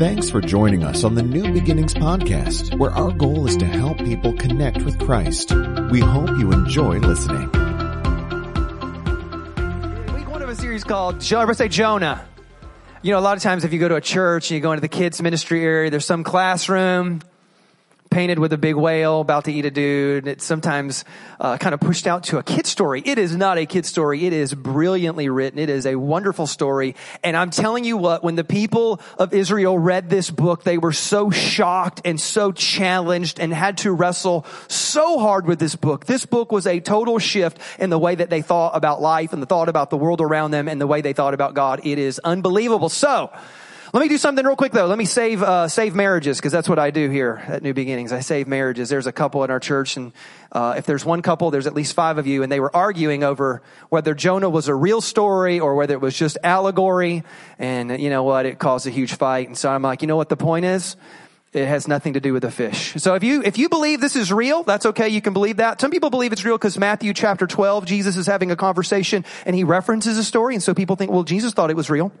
Thanks for joining us on the New Beginnings podcast, where our goal is to help people connect with Christ. We hope you enjoy listening. Week one of a series called, everybody say Jonah. You know, a lot of times if you go to a church and you go into the kids ministry area, there's some classroom painted with a big whale about to eat a dude. It's sometimes uh, kind of pushed out to a kid story. It is not a kid story. It is brilliantly written. It is a wonderful story. And I'm telling you what, when the people of Israel read this book, they were so shocked and so challenged and had to wrestle so hard with this book. This book was a total shift in the way that they thought about life and the thought about the world around them and the way they thought about God. It is unbelievable. So, let me do something real quick though. Let me save uh, save marriages because that's what I do here at New Beginnings. I save marriages. There's a couple in our church, and uh, if there's one couple, there's at least five of you, and they were arguing over whether Jonah was a real story or whether it was just allegory. And you know what? It caused a huge fight. And so I'm like, you know what the point is? It has nothing to do with the fish. So if you, if you believe this is real, that's okay. You can believe that. Some people believe it's real because Matthew chapter 12, Jesus is having a conversation and he references a story. And so people think, well, Jesus thought it was real.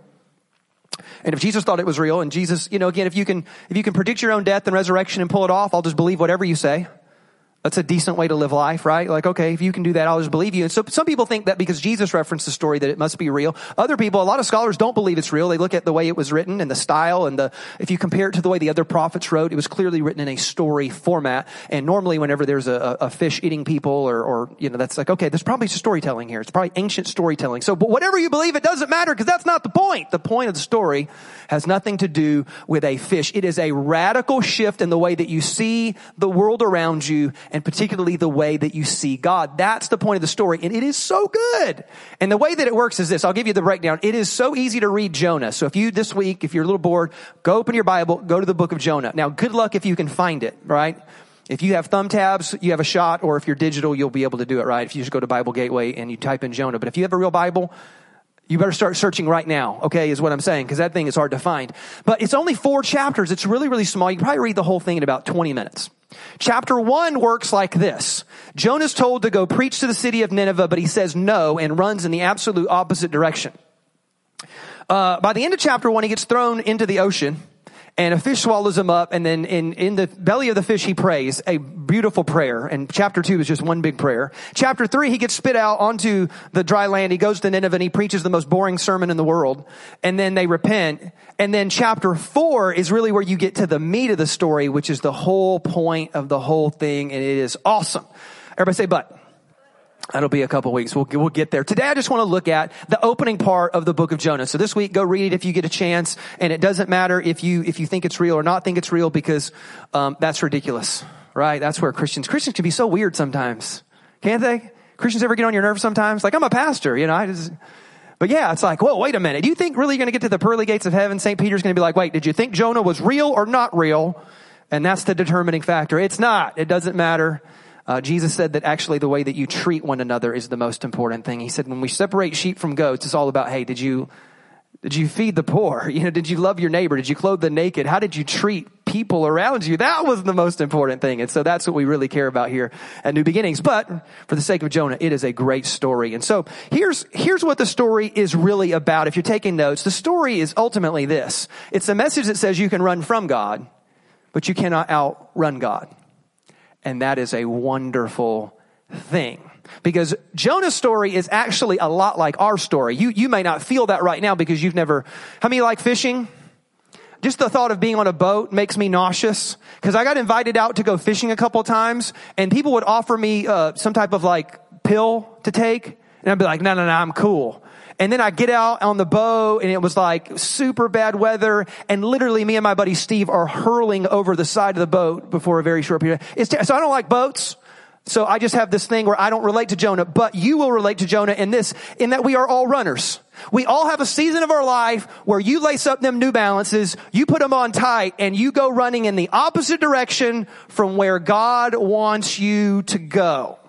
And if Jesus thought it was real and Jesus, you know, again, if you can, if you can predict your own death and resurrection and pull it off, I'll just believe whatever you say. That's a decent way to live life, right? Like, okay, if you can do that, I'll just believe you. And so some people think that because Jesus referenced the story that it must be real. Other people, a lot of scholars don't believe it's real. They look at the way it was written and the style and the, if you compare it to the way the other prophets wrote, it was clearly written in a story format. And normally whenever there's a, a fish eating people or, or, you know, that's like, okay, there's probably storytelling here. It's probably ancient storytelling. So, but whatever you believe, it doesn't matter because that's not the point. The point of the story has nothing to do with a fish. It is a radical shift in the way that you see the world around you and particularly the way that you see God. That's the point of the story. And it is so good. And the way that it works is this. I'll give you the breakdown. It is so easy to read Jonah. So if you this week, if you're a little bored, go open your Bible, go to the book of Jonah. Now, good luck if you can find it, right? If you have thumb tabs, you have a shot, or if you're digital, you'll be able to do it, right? If you just go to Bible Gateway and you type in Jonah. But if you have a real Bible, you better start searching right now, okay, is what I'm saying, because that thing is hard to find. But it's only four chapters. It's really, really small. You probably read the whole thing in about 20 minutes. Chapter one works like this. Jonah's told to go preach to the city of Nineveh, but he says no and runs in the absolute opposite direction. Uh, by the end of chapter one, he gets thrown into the ocean and a fish swallows him up and then in, in the belly of the fish he prays a beautiful prayer. And chapter two is just one big prayer. Chapter three he gets spit out onto the dry land. He goes to nineveh and he preaches the most boring sermon in the world. And then they repent. And then chapter four is really where you get to the meat of the story which is the whole point of the whole thing. And it is awesome. Everybody say but That'll be a couple weeks. We'll, we'll get there. Today I just want to look at the opening part of the book of Jonah. So this week, go read it if you get a chance. And it doesn't matter if you, if you think it's real or not think it's real because, um, that's ridiculous, right? That's where Christians, Christians can be so weird sometimes. Can't they? Christians ever get on your nerves sometimes? Like, I'm a pastor, you know, I just, but yeah, it's like, whoa, wait a minute. Do you think really you're going to get to the pearly gates of heaven? St. Peter's going to be like, wait, did you think Jonah was real or not real? And that's the determining factor. It's not. It doesn't matter. Uh, Jesus said that actually the way that you treat one another is the most important thing. He said when we separate sheep from goats, it's all about, hey, did you, did you feed the poor? You know, did you love your neighbor? Did you clothe the naked? How did you treat people around you? That was the most important thing. And so that's what we really care about here at New Beginnings. But for the sake of Jonah, it is a great story. And so here's, here's what the story is really about. If you're taking notes, the story is ultimately this. It's a message that says you can run from God, but you cannot outrun God. And that is a wonderful thing. Because Jonah's story is actually a lot like our story. You, you may not feel that right now because you've never, how many like fishing? Just the thought of being on a boat makes me nauseous. Cause I got invited out to go fishing a couple times and people would offer me, uh, some type of like pill to take. And I'd be like, no, no, no, I'm cool. And then I get out on the boat and it was like super bad weather and literally me and my buddy Steve are hurling over the side of the boat before a very short period. It's t- so I don't like boats. So I just have this thing where I don't relate to Jonah, but you will relate to Jonah in this, in that we are all runners. We all have a season of our life where you lace up them new balances, you put them on tight, and you go running in the opposite direction from where God wants you to go.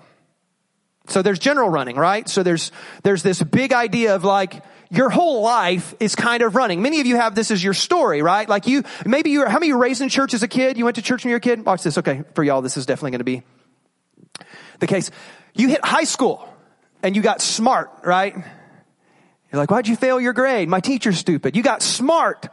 So there's general running, right? So there's, there's this big idea of like, your whole life is kind of running. Many of you have this as your story, right? Like you, maybe you, how many of you were raised in church as a kid? You went to church when you were a kid? Watch this. Okay. For y'all, this is definitely going to be the case. You hit high school and you got smart, right? You're like, why'd you fail your grade? My teacher's stupid. You got smart.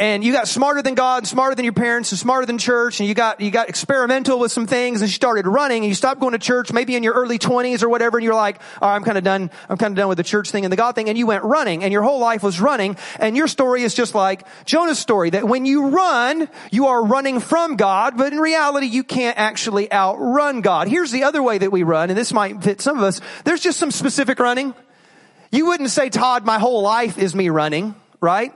And you got smarter than God, and smarter than your parents, and smarter than church, and you got you got experimental with some things, and you started running, and you stopped going to church, maybe in your early twenties or whatever, and you're like, "All right, I'm kind of done. I'm kind of done with the church thing and the God thing," and you went running, and your whole life was running, and your story is just like Jonah's story that when you run, you are running from God, but in reality, you can't actually outrun God. Here's the other way that we run, and this might fit some of us. There's just some specific running. You wouldn't say, Todd, my whole life is me running, right?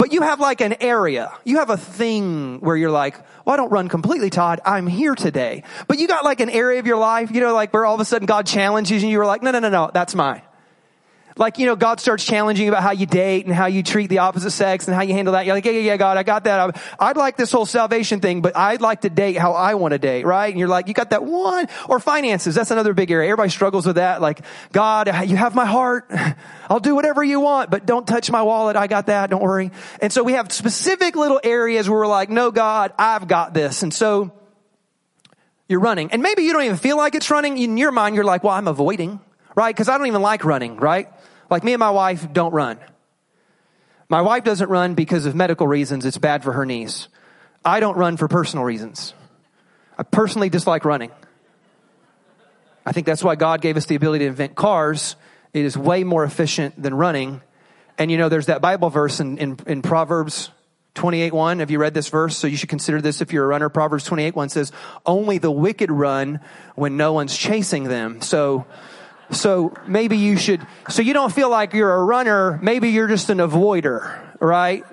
But you have like an area. You have a thing where you're like, well, I don't run completely, Todd. I'm here today. But you got like an area of your life, you know, like where all of a sudden God challenges you and you're like, no, no, no, no, that's mine. Like, you know, God starts challenging about how you date and how you treat the opposite sex and how you handle that. You're like, yeah, yeah, yeah, God, I got that. I'd like this whole salvation thing, but I'd like to date how I want to date, right? And you're like, you got that one. Or finances. That's another big area. Everybody struggles with that. Like, God, you have my heart. I'll do whatever you want, but don't touch my wallet. I got that. Don't worry. And so we have specific little areas where we're like, no, God, I've got this. And so you're running. And maybe you don't even feel like it's running. In your mind, you're like, well, I'm avoiding, right? Because I don't even like running, right? Like me and my wife don't run. My wife doesn't run because of medical reasons. It's bad for her knees. I don't run for personal reasons. I personally dislike running. I think that's why God gave us the ability to invent cars. It is way more efficient than running. And you know, there's that Bible verse in, in, in Proverbs 28 1. Have you read this verse? So you should consider this if you're a runner. Proverbs 28 1 says, Only the wicked run when no one's chasing them. So, so maybe you should, so you don't feel like you're a runner, maybe you're just an avoider, right?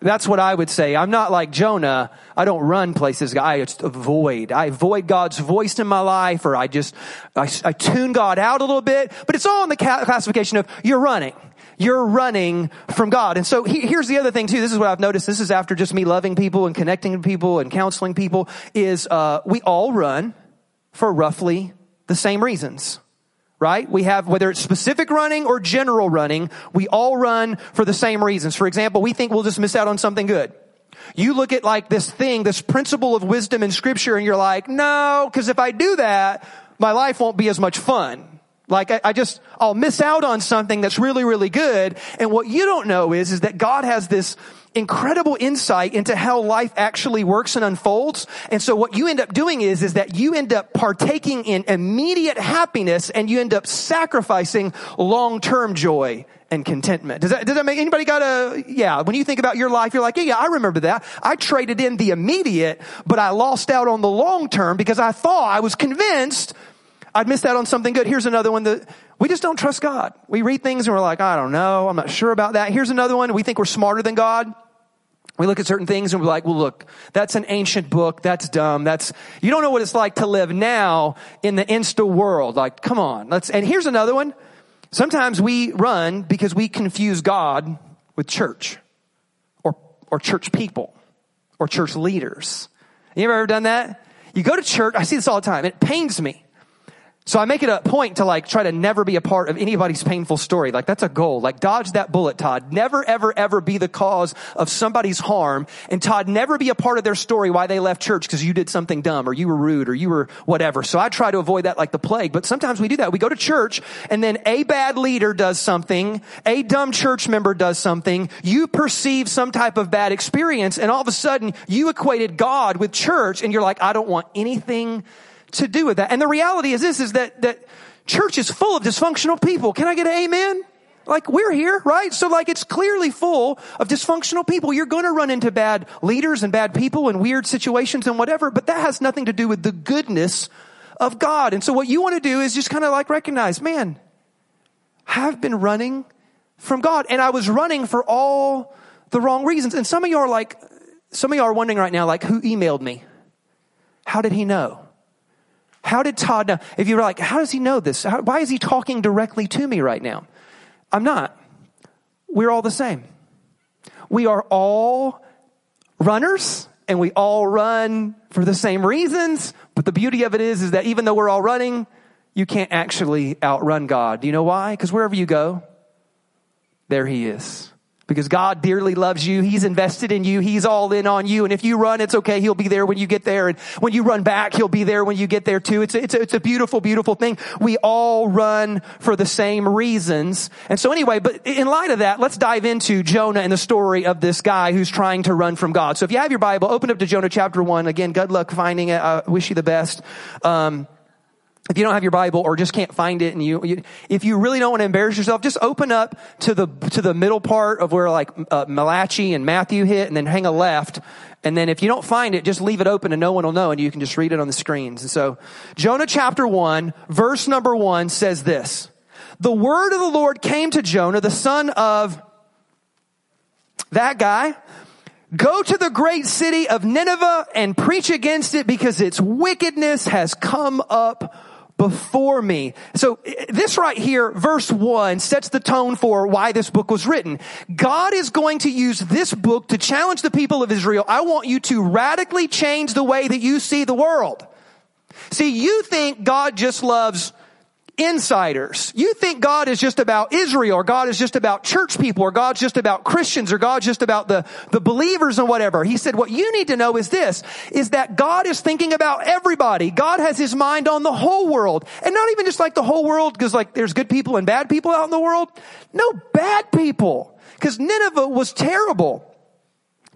That's what I would say. I'm not like Jonah. I don't run places. I just avoid. I avoid God's voice in my life or I just, I, I tune God out a little bit, but it's all in the classification of you're running. You're running from God. And so he, here's the other thing too. This is what I've noticed. This is after just me loving people and connecting with people and counseling people is, uh, we all run for roughly the same reasons right? We have, whether it's specific running or general running, we all run for the same reasons. For example, we think we'll just miss out on something good. You look at like this thing, this principle of wisdom in scripture and you're like, no, because if I do that, my life won't be as much fun. Like I, I, just, I'll miss out on something that's really, really good. And what you don't know is, is that God has this incredible insight into how life actually works and unfolds. And so what you end up doing is, is that you end up partaking in immediate happiness and you end up sacrificing long-term joy and contentment. Does that, does that make anybody got a, yeah, when you think about your life, you're like, yeah, yeah, I remember that. I traded in the immediate, but I lost out on the long term because I thought I was convinced I'd missed out on something good. Here's another one that we just don't trust God. We read things and we're like, I don't know. I'm not sure about that. Here's another one. We think we're smarter than God. We look at certain things and we're like, well, look, that's an ancient book. That's dumb. That's, you don't know what it's like to live now in the insta world. Like, come on. Let's, and here's another one. Sometimes we run because we confuse God with church or, or church people or church leaders. You ever, ever done that? You go to church. I see this all the time. It pains me so I make it a point to like try to never be a part of anybody's painful story. Like that's a goal. Like dodge that bullet, Todd. Never, ever, ever be the cause of somebody's harm. And Todd, never be a part of their story why they left church because you did something dumb or you were rude or you were whatever. So I try to avoid that like the plague. But sometimes we do that. We go to church and then a bad leader does something. A dumb church member does something. You perceive some type of bad experience and all of a sudden you equated God with church and you're like, I don't want anything to do with that. And the reality is this, is that, that church is full of dysfunctional people. Can I get an amen? Like we're here, right? So like it's clearly full of dysfunctional people. You're going to run into bad leaders and bad people and weird situations and whatever, but that has nothing to do with the goodness of God. And so what you want to do is just kind of like recognize, man, I've been running from God and I was running for all the wrong reasons. And some of you are like, some of you are wondering right now, like, who emailed me? How did he know? How did Todd know? If you were like, how does he know this? How, why is he talking directly to me right now? I'm not. We're all the same. We are all runners and we all run for the same reasons. But the beauty of it is, is that even though we're all running, you can't actually outrun God. Do you know why? Because wherever you go, there he is. Because God dearly loves you. He's invested in you. He's all in on you. And if you run, it's okay. He'll be there when you get there. And when you run back, he'll be there when you get there too. It's a, it's a, it's a beautiful, beautiful thing. We all run for the same reasons. And so anyway, but in light of that, let's dive into Jonah and the story of this guy who's trying to run from God. So if you have your Bible, open up to Jonah chapter one. Again, good luck finding it. I wish you the best. Um, if you don't have your Bible or just can't find it and you, you, if you really don't want to embarrass yourself, just open up to the, to the middle part of where like, uh, Malachi and Matthew hit and then hang a left. And then if you don't find it, just leave it open and no one will know and you can just read it on the screens. And so Jonah chapter one, verse number one says this. The word of the Lord came to Jonah, the son of that guy, Go to the great city of Nineveh and preach against it because its wickedness has come up before me. So this right here, verse one, sets the tone for why this book was written. God is going to use this book to challenge the people of Israel. I want you to radically change the way that you see the world. See, you think God just loves insiders. You think God is just about Israel or God is just about church people or God's just about Christians or God's just about the, the believers and whatever. He said, what you need to know is this, is that God is thinking about everybody. God has his mind on the whole world and not even just like the whole world because like there's good people and bad people out in the world. No bad people because Nineveh was terrible.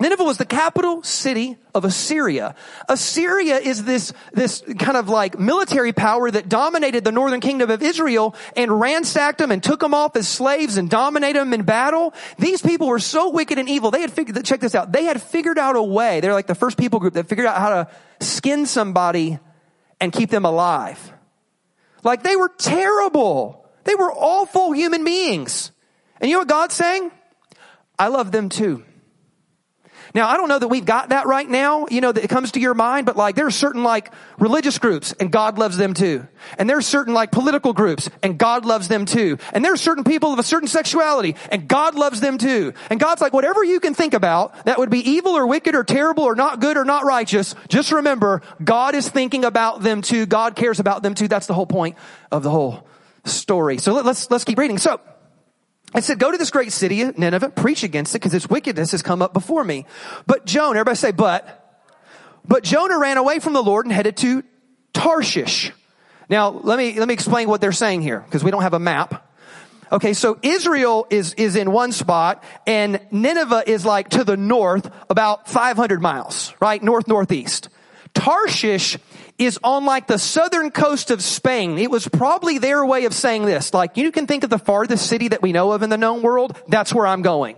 Nineveh was the capital city of Assyria. Assyria is this, this kind of like military power that dominated the northern kingdom of Israel and ransacked them and took them off as slaves and dominated them in battle. These people were so wicked and evil. They had figured, check this out. They had figured out a way. They're like the first people group that figured out how to skin somebody and keep them alive. Like they were terrible. They were awful human beings. And you know what God's saying? I love them too. Now, I don't know that we've got that right now, you know, that it comes to your mind, but like there are certain like religious groups and God loves them too. And there are certain like political groups and God loves them too. And there are certain people of a certain sexuality and God loves them too. And God's like, whatever you can think about that would be evil or wicked or terrible or not good or not righteous, just remember God is thinking about them too. God cares about them too. That's the whole point of the whole story. So let's, let's keep reading. So, I said, go to this great city, Nineveh, preach against it because its wickedness has come up before me. But Jonah, everybody say, but, but Jonah ran away from the Lord and headed to Tarshish. Now, let me, let me explain what they're saying here because we don't have a map. Okay, so Israel is, is in one spot and Nineveh is like to the north about 500 miles, right? North, northeast. Tarshish is on like the southern coast of Spain. It was probably their way of saying this. Like you can think of the farthest city that we know of in the known world. That's where I'm going.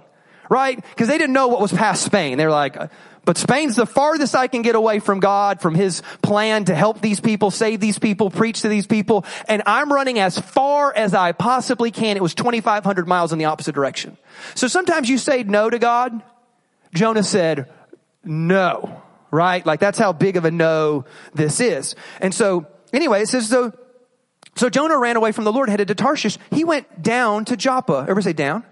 Right? Because they didn't know what was past Spain. They're like, uh, but Spain's the farthest I can get away from God, from His plan to help these people, save these people, preach to these people. And I'm running as far as I possibly can. It was 2,500 miles in the opposite direction. So sometimes you say no to God. Jonah said no right? Like that's how big of a no this is. And so, anyway, it says so. So Jonah ran away from the Lord, headed to Tarshish. He went down to Joppa. Everybody say down.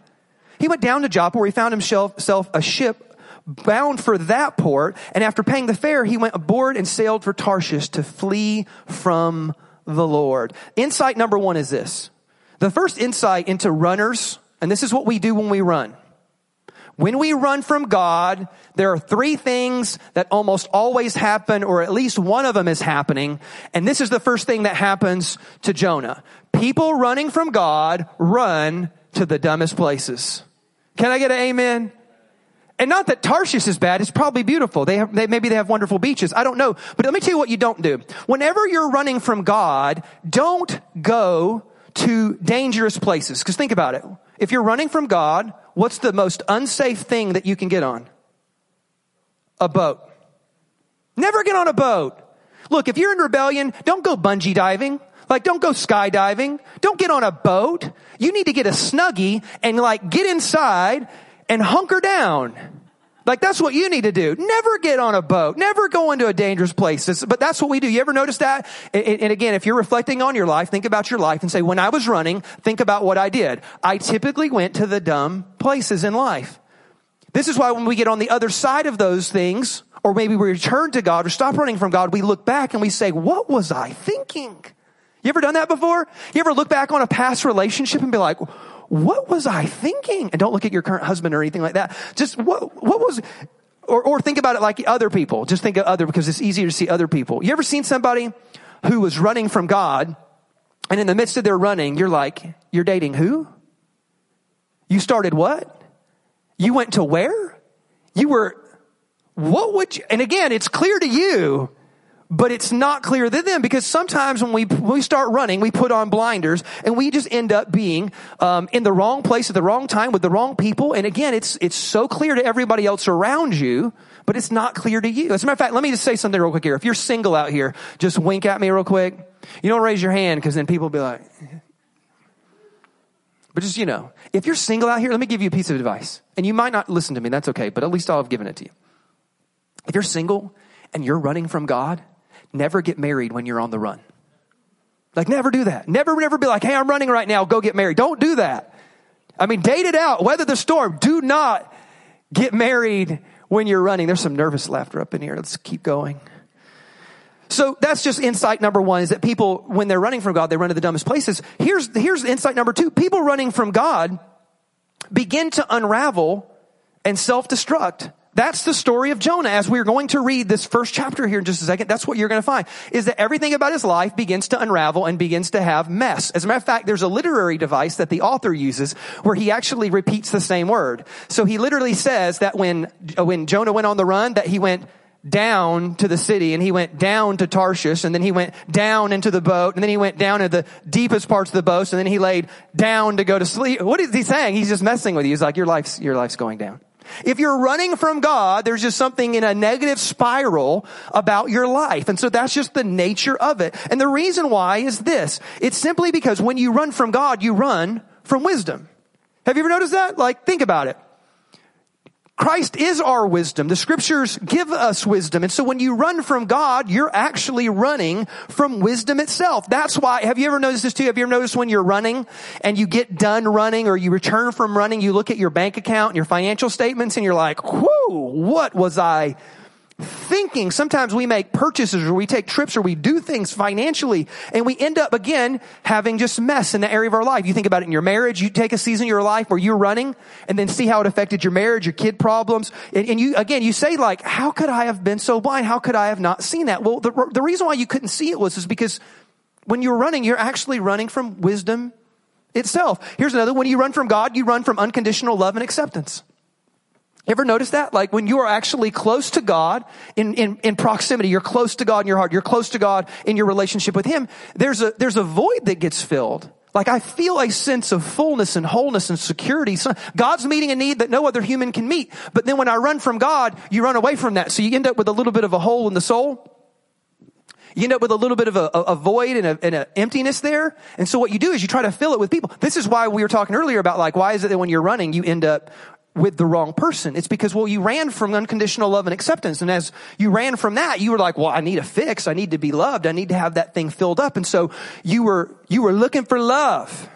He went down to Joppa where he found himself a ship bound for that port. And after paying the fare, he went aboard and sailed for Tarshish to flee from the Lord. Insight number one is this. The first insight into runners, and this is what we do when we run. When we run from God, there are three things that almost always happen, or at least one of them is happening. And this is the first thing that happens to Jonah. People running from God run to the dumbest places. Can I get an amen? And not that Tarshish is bad, it's probably beautiful. They have, they, maybe they have wonderful beaches. I don't know. But let me tell you what you don't do. Whenever you're running from God, don't go to dangerous places. Cause think about it. If you're running from God, what's the most unsafe thing that you can get on? A boat. Never get on a boat. Look, if you're in rebellion, don't go bungee diving. Like, don't go skydiving. Don't get on a boat. You need to get a snuggie and like get inside and hunker down. Like that's what you need to do. Never get on a boat. Never go into a dangerous place. But that's what we do. You ever notice that? And again, if you're reflecting on your life, think about your life and say, when I was running, think about what I did. I typically went to the dumb places in life. This is why when we get on the other side of those things, or maybe we return to God or stop running from God, we look back and we say, what was I thinking? You ever done that before? You ever look back on a past relationship and be like, what was I thinking? And don't look at your current husband or anything like that. Just what, what was, or, or think about it like other people. Just think of other because it's easier to see other people. You ever seen somebody who was running from God and in the midst of their running, you're like, you're dating who? You started what? You went to where? You were, what would you, and again, it's clear to you but it's not clear to them because sometimes when we, when we start running, we put on blinders and we just end up being um, in the wrong place at the wrong time with the wrong people. And again, it's it's so clear to everybody else around you, but it's not clear to you. As a matter of fact, let me just say something real quick here. If you're single out here, just wink at me real quick. You don't raise your hand because then people will be like. But just you know, if you're single out here, let me give you a piece of advice. And you might not listen to me, that's okay, but at least I'll have given it to you. If you're single and you're running from God, never get married when you're on the run. Like, never do that. Never, never be like, hey, I'm running right now, go get married. Don't do that. I mean, date it out, weather the storm. Do not get married when you're running. There's some nervous laughter up in here. Let's keep going. So that's just insight number one is that people, when they're running from God, they run to the dumbest places. Here's, here's insight number two. People running from God begin to unravel and self-destruct that's the story of Jonah. As we're going to read this first chapter here in just a second, that's what you're going to find, is that everything about his life begins to unravel and begins to have mess. As a matter of fact, there's a literary device that the author uses where he actually repeats the same word. So he literally says that when, when Jonah went on the run, that he went down to the city and he went down to Tarshish and then he went down into the boat and then he went down to the deepest parts of the boat and then he laid down to go to sleep. What is he saying? He's just messing with you. He's like, your life's, your life's going down. If you're running from God, there's just something in a negative spiral about your life. And so that's just the nature of it. And the reason why is this. It's simply because when you run from God, you run from wisdom. Have you ever noticed that? Like, think about it. Christ is our wisdom. The scriptures give us wisdom. And so when you run from God, you're actually running from wisdom itself. That's why, have you ever noticed this too? Have you ever noticed when you're running and you get done running or you return from running, you look at your bank account and your financial statements and you're like, whoo, what was I thinking. Sometimes we make purchases or we take trips or we do things financially and we end up again having just mess in the area of our life. You think about it in your marriage. You take a season of your life where you're running and then see how it affected your marriage, your kid problems. And, and you, again, you say like, how could I have been so blind? How could I have not seen that? Well, the, the reason why you couldn't see it was is because when you're running, you're actually running from wisdom itself. Here's another. When you run from God, you run from unconditional love and acceptance. Ever notice that? Like when you are actually close to God in, in, in proximity, you're close to God in your heart, you're close to God in your relationship with Him, there's a, there's a void that gets filled. Like I feel a sense of fullness and wholeness and security. So God's meeting a need that no other human can meet. But then when I run from God, you run away from that. So you end up with a little bit of a hole in the soul. You end up with a little bit of a, a void and an emptiness there. And so what you do is you try to fill it with people. This is why we were talking earlier about like, why is it that when you're running, you end up with the wrong person. It's because, well, you ran from unconditional love and acceptance. And as you ran from that, you were like, well, I need a fix. I need to be loved. I need to have that thing filled up. And so you were, you were looking for love.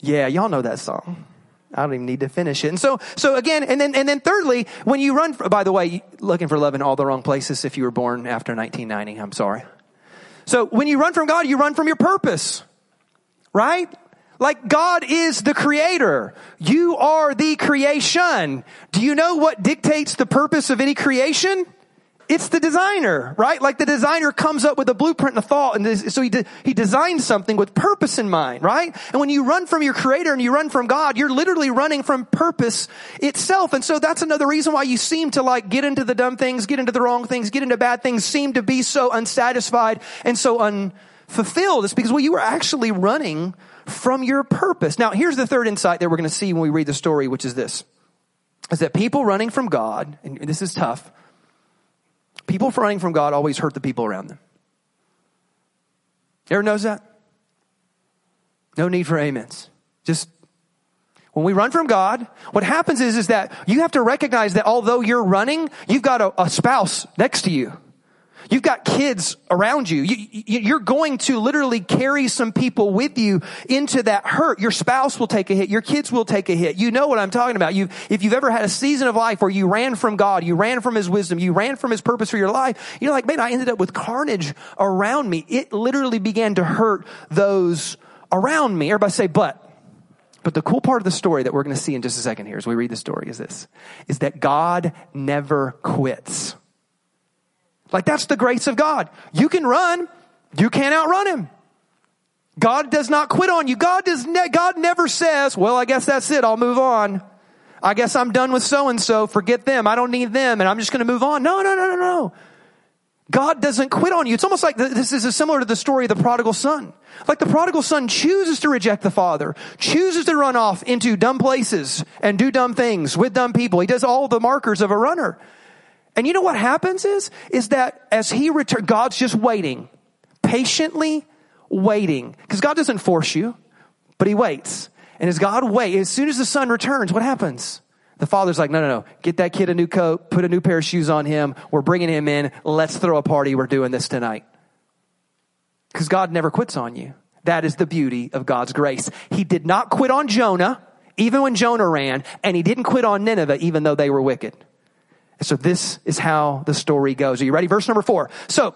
Yeah, y'all know that song. I don't even need to finish it. And so, so again, and then, and then thirdly, when you run, for, by the way, looking for love in all the wrong places if you were born after 1990, I'm sorry. So when you run from God, you run from your purpose, right? Like God is the creator. You are the creation. Do you know what dictates the purpose of any creation? It's the designer, right? Like the designer comes up with a blueprint and a thought, and so he de- he designs something with purpose in mind, right? And when you run from your creator and you run from God, you're literally running from purpose itself. And so that's another reason why you seem to like get into the dumb things, get into the wrong things, get into bad things, seem to be so unsatisfied and so unfulfilled. It's because well, you were actually running from your purpose. Now, here's the third insight that we're going to see when we read the story, which is this. Is that people running from God, and this is tough, people running from God always hurt the people around them. Everyone knows that? No need for amens. Just when we run from God, what happens is, is that you have to recognize that although you're running, you've got a, a spouse next to you. You've got kids around you. you. are going to literally carry some people with you into that hurt. Your spouse will take a hit. Your kids will take a hit. You know what I'm talking about. You, if you've ever had a season of life where you ran from God, you ran from His wisdom, you ran from His purpose for your life, you're like, man, I ended up with carnage around me. It literally began to hurt those around me. Everybody say, but. But the cool part of the story that we're going to see in just a second here as we read the story is this, is that God never quits. Like that's the grace of God. You can run, you can't outrun him. God does not quit on you. God does ne- God never says, well, I guess that's it. I'll move on. I guess I'm done with so and so. Forget them. I don't need them and I'm just going to move on. No, no, no, no, no. God doesn't quit on you. It's almost like this is similar to the story of the prodigal son. Like the prodigal son chooses to reject the father, chooses to run off into dumb places and do dumb things with dumb people. He does all the markers of a runner. And you know what happens is, is that as he returns, God's just waiting, patiently waiting. Because God doesn't force you, but he waits. And as God waits, as soon as the son returns, what happens? The father's like, no, no, no. Get that kid a new coat, put a new pair of shoes on him. We're bringing him in. Let's throw a party. We're doing this tonight. Because God never quits on you. That is the beauty of God's grace. He did not quit on Jonah, even when Jonah ran, and he didn't quit on Nineveh, even though they were wicked. So this is how the story goes. Are you ready? Verse number four. So,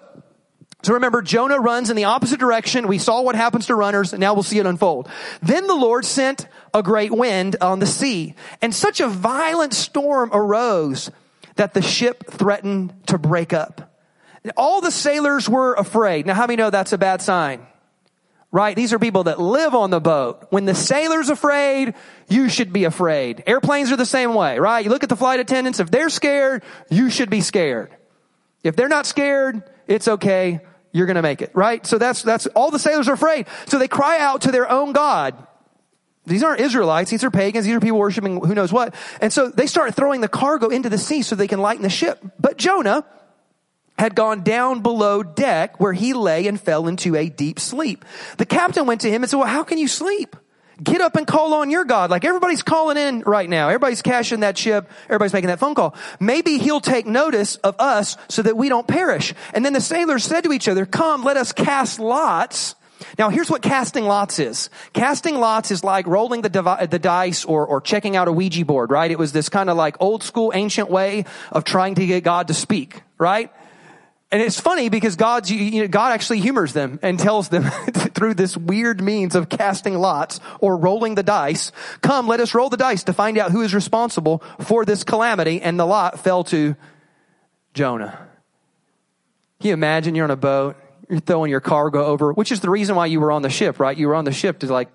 so remember, Jonah runs in the opposite direction. We saw what happens to runners, and now we'll see it unfold. Then the Lord sent a great wind on the sea, and such a violent storm arose that the ship threatened to break up. All the sailors were afraid. Now, how many know that's a bad sign? Right? These are people that live on the boat. When the sailor's afraid, you should be afraid. Airplanes are the same way, right? You look at the flight attendants. If they're scared, you should be scared. If they're not scared, it's okay. You're going to make it, right? So that's, that's, all the sailors are afraid. So they cry out to their own God. These aren't Israelites. These are pagans. These are people worshiping who knows what. And so they start throwing the cargo into the sea so they can lighten the ship. But Jonah, had gone down below deck where he lay and fell into a deep sleep. The captain went to him and said, well, how can you sleep? Get up and call on your God. Like everybody's calling in right now. Everybody's cashing that ship. Everybody's making that phone call. Maybe he'll take notice of us so that we don't perish. And then the sailors said to each other, come, let us cast lots. Now here's what casting lots is. Casting lots is like rolling the, devi- the dice or, or checking out a Ouija board, right? It was this kind of like old school ancient way of trying to get God to speak, right? And it's funny because God's, you know, God actually humors them and tells them through this weird means of casting lots or rolling the dice, come, let us roll the dice to find out who is responsible for this calamity. And the lot fell to Jonah. Can you imagine you're on a boat, you're throwing your cargo over, which is the reason why you were on the ship, right? You were on the ship to like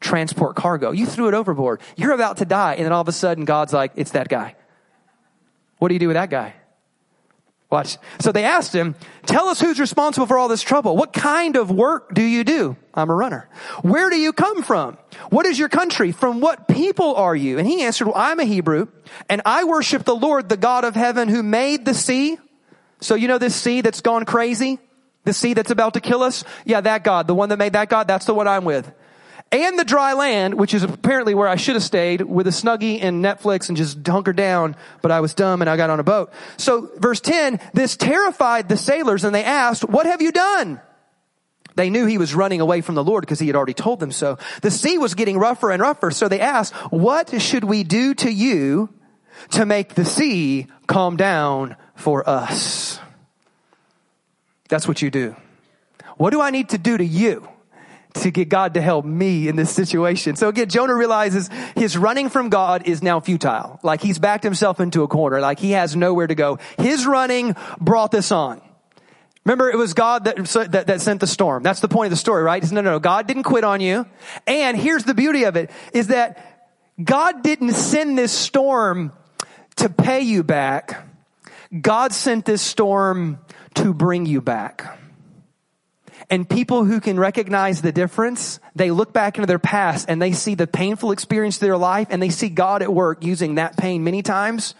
transport cargo. You threw it overboard. You're about to die. And then all of a sudden God's like, it's that guy. What do you do with that guy? Watch. So they asked him, tell us who's responsible for all this trouble. What kind of work do you do? I'm a runner. Where do you come from? What is your country? From what people are you? And he answered, well, I'm a Hebrew and I worship the Lord, the God of heaven who made the sea. So you know this sea that's gone crazy? The sea that's about to kill us? Yeah, that God, the one that made that God, that's the one I'm with and the dry land, which is apparently where I should have stayed with a snuggie and Netflix and just hunker down, but I was dumb and I got on a boat. So verse 10, this terrified the sailors and they asked, what have you done? They knew he was running away from the Lord because he had already told them so. The sea was getting rougher and rougher. So they asked, what should we do to you to make the sea calm down for us? That's what you do. What do I need to do to you? To get God to help me in this situation. So again, Jonah realizes his running from God is now futile. Like he's backed himself into a corner. Like he has nowhere to go. His running brought this on. Remember, it was God that, that, that, sent the storm. That's the point of the story, right? no, no, no. God didn't quit on you. And here's the beauty of it, is that God didn't send this storm to pay you back. God sent this storm to bring you back. And people who can recognize the difference, they look back into their past and they see the painful experience of their life and they see God at work using that pain many times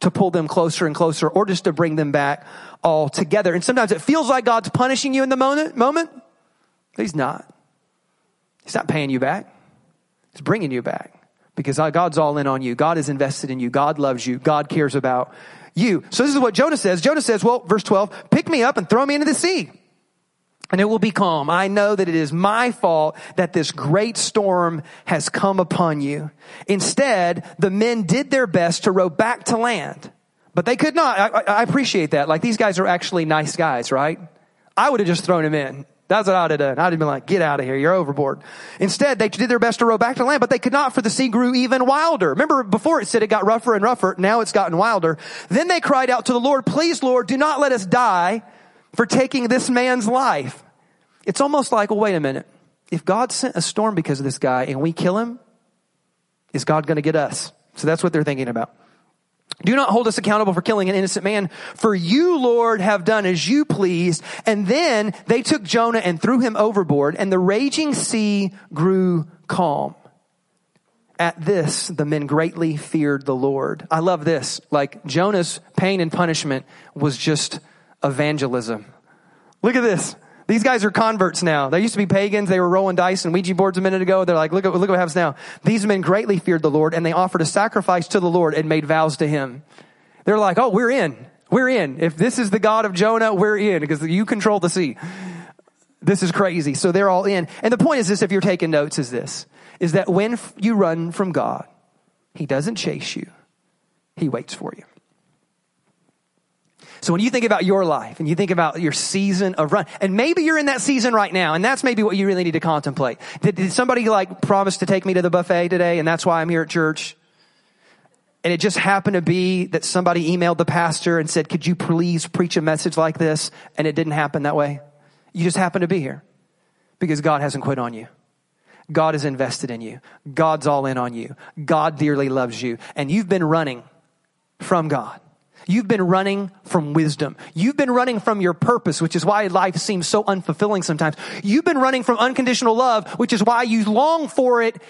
to pull them closer and closer or just to bring them back all together. And sometimes it feels like God's punishing you in the moment, moment. He's not. He's not paying you back. He's bringing you back because God's all in on you. God is invested in you. God loves you. God cares about you. So this is what Jonah says. Jonah says, well, verse 12, pick me up and throw me into the sea and it will be calm. I know that it is my fault that this great storm has come upon you. Instead, the men did their best to row back to land, but they could not. I, I appreciate that. Like these guys are actually nice guys, right? I would have just thrown him in. That's what I'd have done. I'd have been like, get out of here. You're overboard. Instead, they did their best to row back to land, but they could not for the sea grew even wilder. Remember before it said it got rougher and rougher. Now it's gotten wilder. Then they cried out to the Lord, please Lord, do not let us die for taking this man's life. It's almost like, well, wait a minute. If God sent a storm because of this guy and we kill him, is God going to get us? So that's what they're thinking about. Do not hold us accountable for killing an innocent man, for you, Lord, have done as you pleased. And then they took Jonah and threw him overboard, and the raging sea grew calm. At this, the men greatly feared the Lord. I love this. Like Jonah's pain and punishment was just evangelism. Look at this. These guys are converts now. They used to be pagans. They were rolling dice and Ouija boards a minute ago. They're like, look at, look what happens now. These men greatly feared the Lord and they offered a sacrifice to the Lord and made vows to him. They're like, oh, we're in. We're in. If this is the God of Jonah, we're in because you control the sea. This is crazy. So they're all in. And the point is this, if you're taking notes, is this, is that when you run from God, he doesn't chase you. He waits for you. So when you think about your life and you think about your season of run, and maybe you're in that season right now, and that's maybe what you really need to contemplate. Did, did somebody like promise to take me to the buffet today, and that's why I'm here at church? And it just happened to be that somebody emailed the pastor and said, could you please preach a message like this? And it didn't happen that way. You just happened to be here because God hasn't quit on you. God is invested in you. God's all in on you. God dearly loves you. And you've been running from God. You've been running from wisdom. You've been running from your purpose, which is why life seems so unfulfilling sometimes. You've been running from unconditional love, which is why you long for it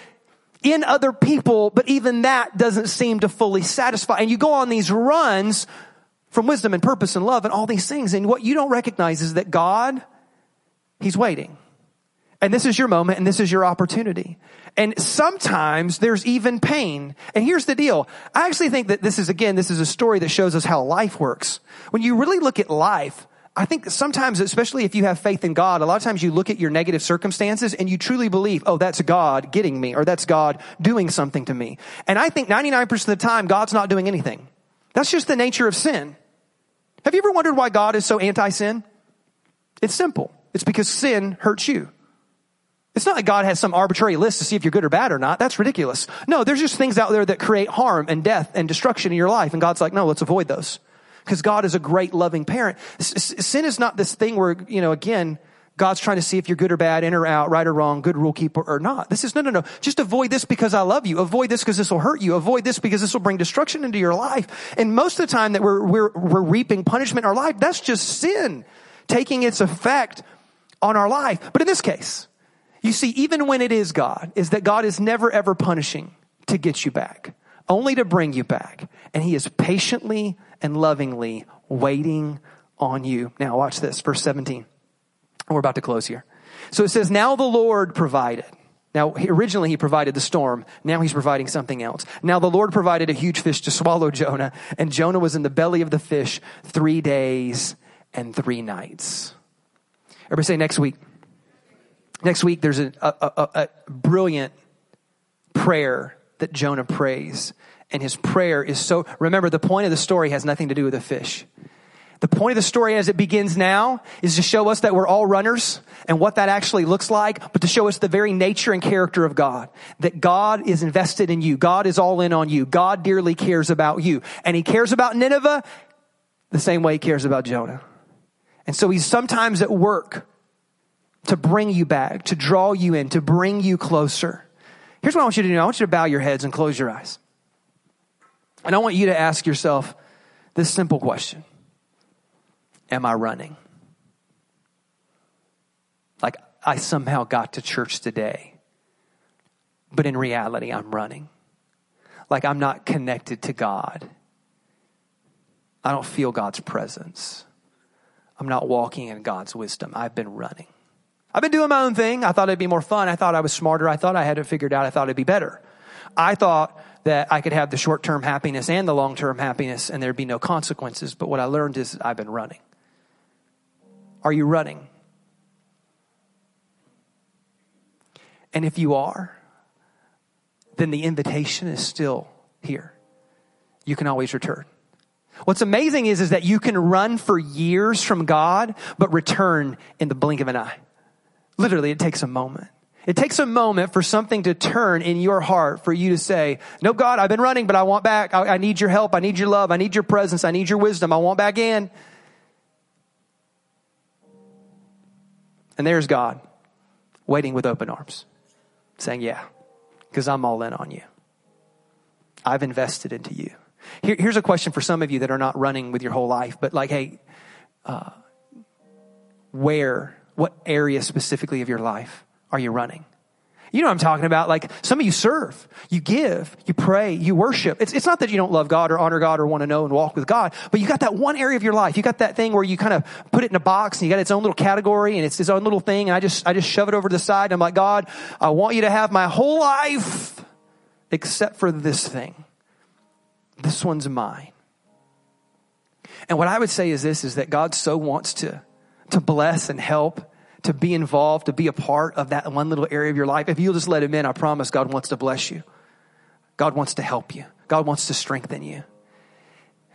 in other people, but even that doesn't seem to fully satisfy. And you go on these runs from wisdom and purpose and love and all these things. And what you don't recognize is that God, He's waiting. And this is your moment and this is your opportunity. And sometimes there's even pain. And here's the deal. I actually think that this is, again, this is a story that shows us how life works. When you really look at life, I think sometimes, especially if you have faith in God, a lot of times you look at your negative circumstances and you truly believe, oh, that's God getting me or that's God doing something to me. And I think 99% of the time, God's not doing anything. That's just the nature of sin. Have you ever wondered why God is so anti-sin? It's simple. It's because sin hurts you. It's not like God has some arbitrary list to see if you're good or bad or not. That's ridiculous. No, there's just things out there that create harm and death and destruction in your life. And God's like, no, let's avoid those. Because God is a great loving parent. Sin is not this thing where, you know, again, God's trying to see if you're good or bad, in or out, right or wrong, good rule keeper or not. This is no, no, no. Just avoid this because I love you. Avoid this because this will hurt you. Avoid this because this will bring destruction into your life. And most of the time that we're, we're, we're reaping punishment in our life, that's just sin taking its effect on our life. But in this case, you see, even when it is God, is that God is never ever punishing to get you back, only to bring you back. And he is patiently and lovingly waiting on you. Now watch this, verse 17. We're about to close here. So it says, now the Lord provided. Now, originally he provided the storm. Now he's providing something else. Now the Lord provided a huge fish to swallow Jonah, and Jonah was in the belly of the fish three days and three nights. Everybody say next week. Next week, there's a, a, a, brilliant prayer that Jonah prays. And his prayer is so, remember, the point of the story has nothing to do with the fish. The point of the story as it begins now is to show us that we're all runners and what that actually looks like, but to show us the very nature and character of God. That God is invested in you. God is all in on you. God dearly cares about you. And he cares about Nineveh the same way he cares about Jonah. And so he's sometimes at work to bring you back, to draw you in, to bring you closer. Here's what I want you to do. I want you to bow your heads and close your eyes. And I want you to ask yourself this simple question Am I running? Like I somehow got to church today, but in reality, I'm running. Like I'm not connected to God. I don't feel God's presence. I'm not walking in God's wisdom. I've been running. I've been doing my own thing. I thought it'd be more fun. I thought I was smarter. I thought I had it figured out. I thought it'd be better. I thought that I could have the short term happiness and the long term happiness and there'd be no consequences. But what I learned is I've been running. Are you running? And if you are, then the invitation is still here. You can always return. What's amazing is, is that you can run for years from God, but return in the blink of an eye. Literally, it takes a moment. It takes a moment for something to turn in your heart for you to say, no, God, I've been running, but I want back. I, I, need your help. I need your love. I need your presence. I need your wisdom. I want back in. And there's God waiting with open arms saying, yeah, because I'm all in on you. I've invested into you. Here, here's a question for some of you that are not running with your whole life, but like, hey, uh, where, what area specifically of your life are you running? You know what I'm talking about? Like some of you serve, you give, you pray, you worship. It's, it's not that you don't love God or honor God or want to know and walk with God, but you got that one area of your life. You got that thing where you kind of put it in a box and you got its own little category and it's its own little thing. And I just, I just shove it over to the side. And I'm like, God, I want you to have my whole life except for this thing. This one's mine. And what I would say is this, is that God so wants to, to bless and help to be involved, to be a part of that one little area of your life. If you'll just let him in, I promise God wants to bless you. God wants to help you. God wants to strengthen you.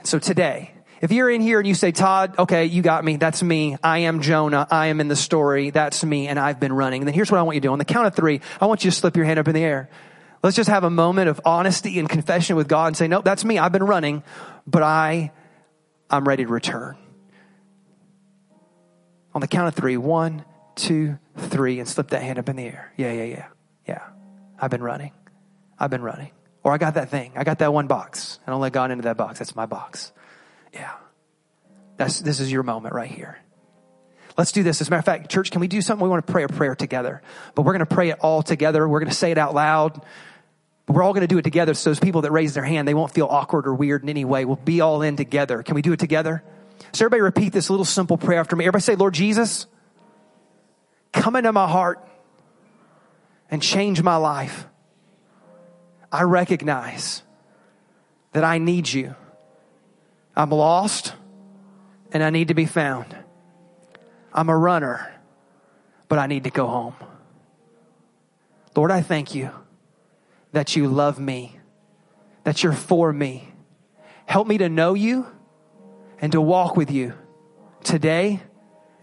So today, if you're in here and you say, Todd, okay, you got me. That's me. I am Jonah. I am in the story. That's me. And I've been running. And then here's what I want you to do. On the count of three, I want you to slip your hand up in the air. Let's just have a moment of honesty and confession with God and say, nope, that's me. I've been running, but I, I'm ready to return. On the count of three, one, two, three, and slip that hand up in the air. Yeah, yeah, yeah. Yeah. I've been running. I've been running. Or I got that thing. I got that one box. I don't let God into that box. That's my box. Yeah. That's, this is your moment right here. Let's do this. As a matter of fact, church, can we do something? We want to pray a prayer together, but we're going to pray it all together. We're going to say it out loud. But we're all going to do it together. So those people that raise their hand, they won't feel awkward or weird in any way. We'll be all in together. Can we do it together? So everybody repeat this little simple prayer after me. Everybody say, Lord Jesus, come into my heart and change my life. I recognize that I need you. I'm lost and I need to be found. I'm a runner, but I need to go home. Lord, I thank you that you love me, that you're for me. Help me to know you and to walk with you today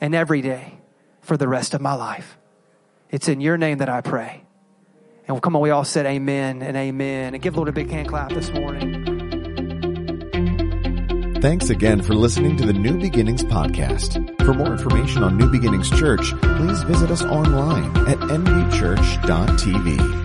and every day for the rest of my life. It's in your name that I pray. And come on, we all said amen and amen. And give Lord a big hand clap this morning. Thanks again for listening to the New Beginnings podcast. For more information on New Beginnings Church, please visit us online at nbchurch.tv.